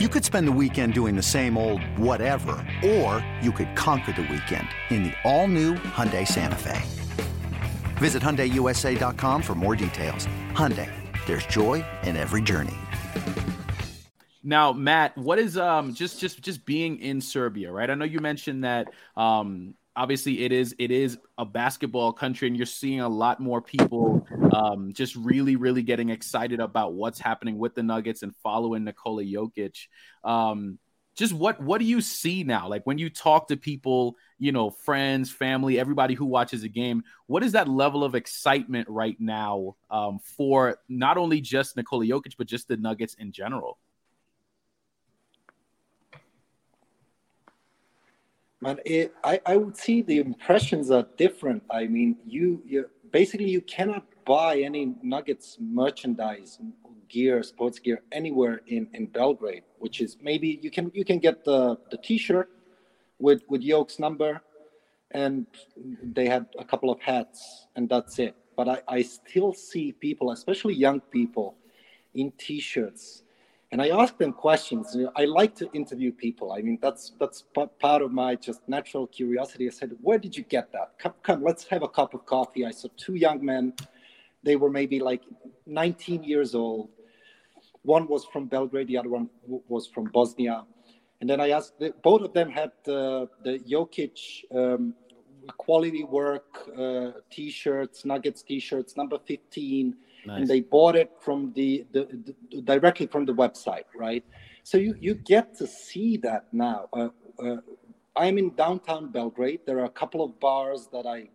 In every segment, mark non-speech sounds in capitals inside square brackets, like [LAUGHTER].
You could spend the weekend doing the same old whatever, or you could conquer the weekend in the all-new Hyundai Santa Fe. Visit HyundaiUSA.com for more details. Hyundai, there's joy in every journey. Now, Matt, what is um just just just being in Serbia, right? I know you mentioned that um obviously it is it is a basketball country and you're seeing a lot more people um, just really really getting excited about what's happening with the nuggets and following nikola jokic. Um, just what what do you see now? Like when you talk to people you know friends family everybody who watches a game what is that level of excitement right now um, for not only just nikola jokic but just the nuggets in general Man, it, I, I would see the impressions are different. I mean, you, you basically you cannot buy any Nuggets merchandise, gear, sports gear anywhere in, in Belgrade. Which is maybe you can you can get the the T-shirt with with Yoke's number, and they had a couple of hats, and that's it. But I, I still see people, especially young people, in T-shirts and I ask them questions. I like to interview people. I mean, that's that's part of my just natural curiosity. I said, "Where did you get that? Come, come, let's have a cup of coffee." I saw two young men. They were maybe like 19 years old. One was from Belgrade, the other one was from Bosnia. And then I asked, both of them had the the Jokic um, quality work uh, T-shirts, Nuggets T-shirts, number 15 nice. and they bought it from the, the, the, directly from the website, right? So you you get to see that now. Uh, uh, I'm in downtown Belgrade. There are a couple of bars that I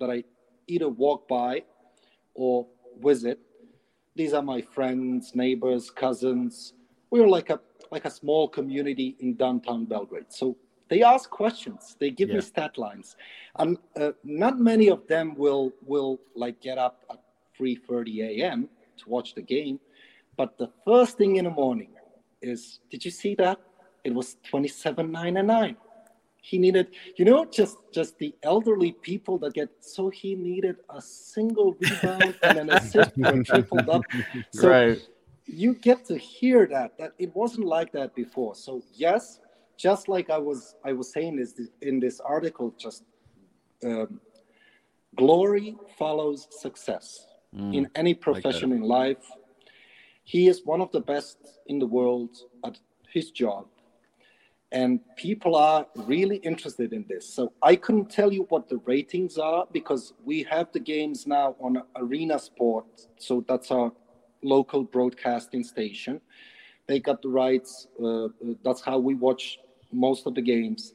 that I either walk by or visit. These are my friends, neighbors, cousins. We're like a like a small community in downtown Belgrade. So they ask questions. They give yeah. me stat lines, and uh, not many of them will will like get up at 3:30 a.m. to watch the game. But the first thing in the morning is, did you see that? It was 27.99. He needed, you know, just just the elderly people that get. So he needed a single rebound and an assist for [LAUGHS] tripled up. So right. you get to hear that that it wasn't like that before. So yes, just like I was I was saying is in this article, just um, glory follows success mm, in any profession like in life. He is one of the best in the world at his job. And people are really interested in this. So I couldn't tell you what the ratings are because we have the games now on Arena Sport. So that's our local broadcasting station. They got the rights. Uh, that's how we watch most of the games.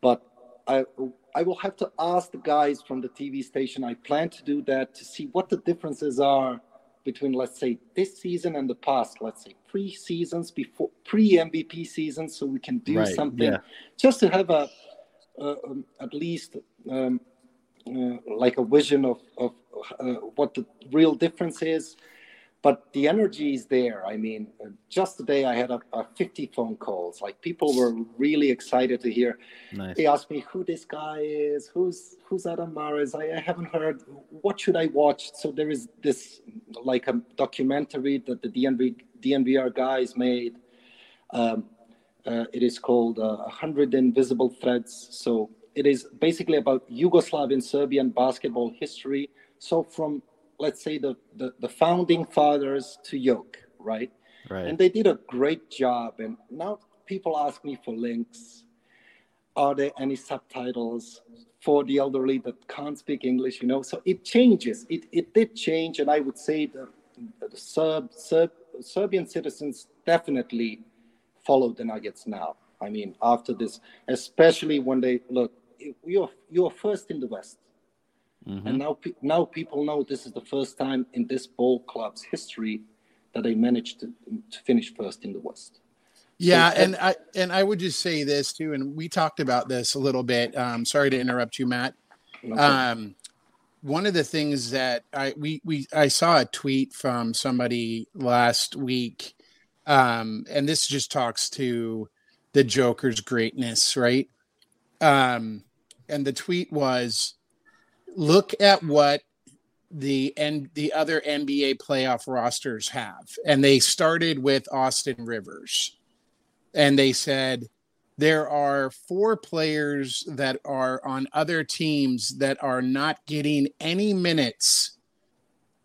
But I, I will have to ask the guys from the TV station. I plan to do that to see what the differences are between, let's say, this season and the past. Let's say pre seasons before pre MVP seasons, so we can do right, something yeah. just to have a um, at least um, uh, like a vision of of uh, what the real difference is but the energy is there. I mean, just today I had a, a 50 phone calls. Like people were really excited to hear. Nice. They asked me who this guy is, who's who's Adam Mares. I, I, haven't heard. What should I watch? So there is this like a documentary that the DNV DNVR guys made. Um, uh, it is called uh, 100 Invisible Threads. So it is basically about Yugoslavian Serbian basketball history. So from let's say the, the, the founding fathers to Yoke, right? Right. And they did a great job. And now people ask me for links. Are there any subtitles for the elderly that can't speak English? You know, so it changes. It, it did change, and I would say the, the Serb, Serb, Serbian citizens definitely follow the Nuggets now. I mean, after this, especially when they look, you're you're first in the West. Mm-hmm. And now, now people know this is the first time in this ball club's history that they managed to, to finish first in the West. Yeah, so, and I and I would just say this too, and we talked about this a little bit. Um, sorry to interrupt you, Matt. Um, one of the things that I we we I saw a tweet from somebody last week, um, and this just talks to the Joker's greatness, right? Um, and the tweet was look at what the and the other NBA playoff rosters have, and they started with Austin Rivers, and they said there are four players that are on other teams that are not getting any minutes.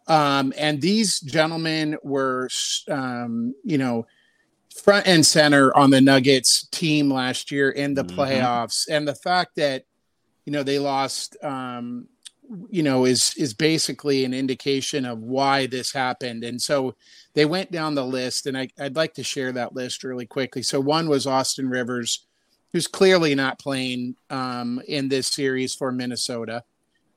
Um, and these gentlemen were, um, you know, front and center on the Nuggets team last year in the mm-hmm. playoffs. And the fact that, you know, they lost, um, you know, is is basically an indication of why this happened. And so they went down the list, and I, I'd like to share that list really quickly. So one was Austin Rivers, who's clearly not playing um, in this series for Minnesota.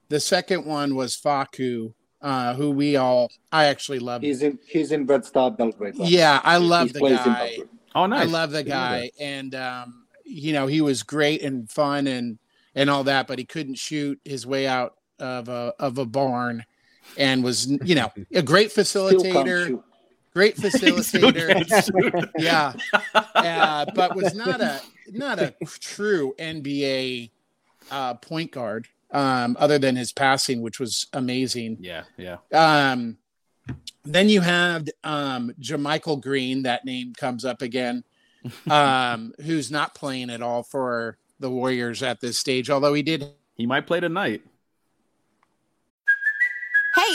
The second one was Facu uh, who we all I actually love. He's in he's in Red Star Belgrade. Yeah, I love he the guy. Oh, nice. I love the guy, and um, you know he was great and fun and and all that, but he couldn't shoot his way out of a of a barn, and was you know [LAUGHS] a great facilitator. Great [LAUGHS] facilitator, [LAUGHS] yeah, uh, but was not a not a true NBA uh, point guard um, other than his passing, which was amazing. Yeah, yeah. Um, then you have um, JaMychal Green. That name comes up again. Um, who's not playing at all for the Warriors at this stage? Although he did, he might play tonight.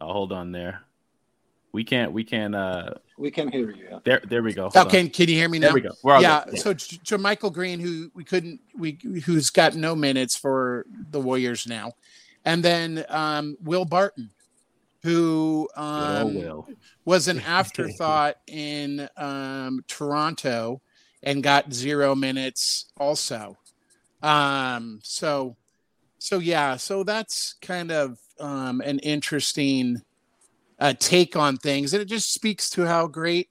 I'll hold on there. We can't. We can. uh We can hear you. There. There we go. Hold okay. On. Can you hear me now? There we go. yeah. Good. So JaMychal Green, who we couldn't, we who's got no minutes for the Warriors now, and then um, Will Barton, who um, Will. was an [LAUGHS] afterthought in um, Toronto and got zero minutes also. Um, so, so yeah, so that's kind of um, an interesting uh, take on things, and it just speaks to how great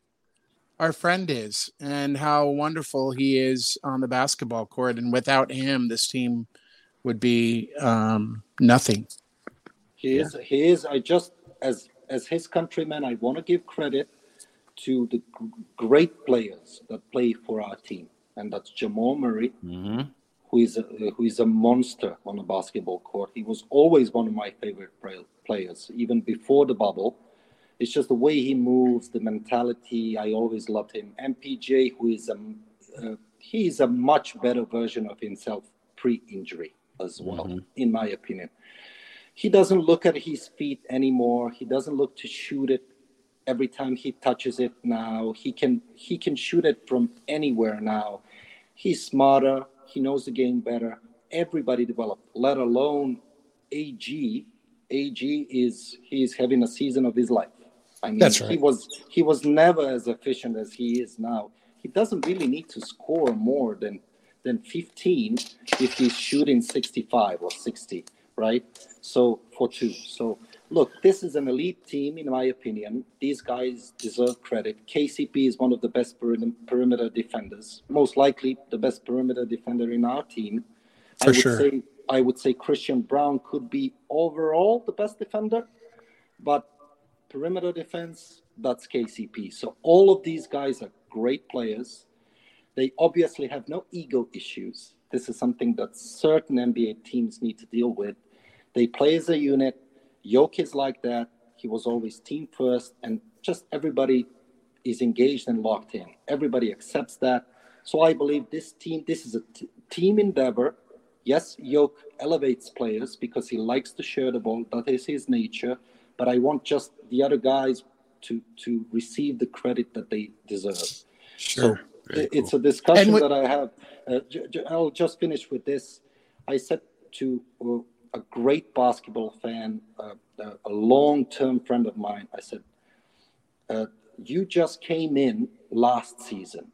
our friend is and how wonderful he is on the basketball court. And without him, this team would be um, nothing. He is. He is. I just as as his countryman, I want to give credit to the great players that play for our team, and that's Jamal Murray. Mm-hmm who is a, who is a monster on a basketball court. He was always one of my favorite players, even before the bubble. It's just the way he moves, the mentality. I always loved him. MPJ, who is a uh, he is a much better version of himself pre-injury as well, mm-hmm. in my opinion. He doesn't look at his feet anymore. He doesn't look to shoot it every time he touches it now. He can he can shoot it from anywhere now. He's smarter he knows the game better. Everybody developed, let alone AG. AG is he's having a season of his life. I mean, That's right. he was he was never as efficient as he is now. He doesn't really need to score more than than 15 if he's shooting 65 or 60, right? So for two. So look, this is an elite team, in my opinion. These guys deserve credit. KCP is one of the best perimeter defenders, most likely the best perimeter defender in our team. For I would sure. Say, I would say Christian Braun could be overall the best defender, but perimeter defense, that's KCP. So all of these guys are great players. They obviously have no ego issues. This is something that certain NBA teams need to deal with. They play as a unit Yoke is like that. He was always team first, and just everybody is engaged and locked in. Everybody accepts that. So I believe this team, this is a t- team endeavor. Yes, Yoke elevates players because he likes to share the ball. That is his nature. But I want just the other guys to to receive the credit that they deserve. Sure. So it's a discussion that I have. Uh, j- j- I'll just finish with this. I said to uh, a great basketball fan, uh, a long-term friend of mine. I said, uh, "You just came in last season.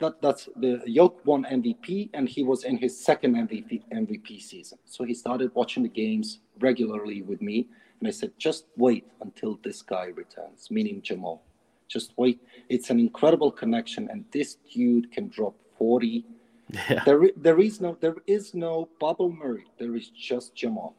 That that's the Yoke won MVP, and he was in his second MVP MVP season. So he started watching the games regularly with me, and I said, just wait until this guy returns, meaning Jamal. Just wait. It's an incredible connection, and this dude can drop 40. Yeah. There, there is no, there is no Bubble Murray. There is just Jamal.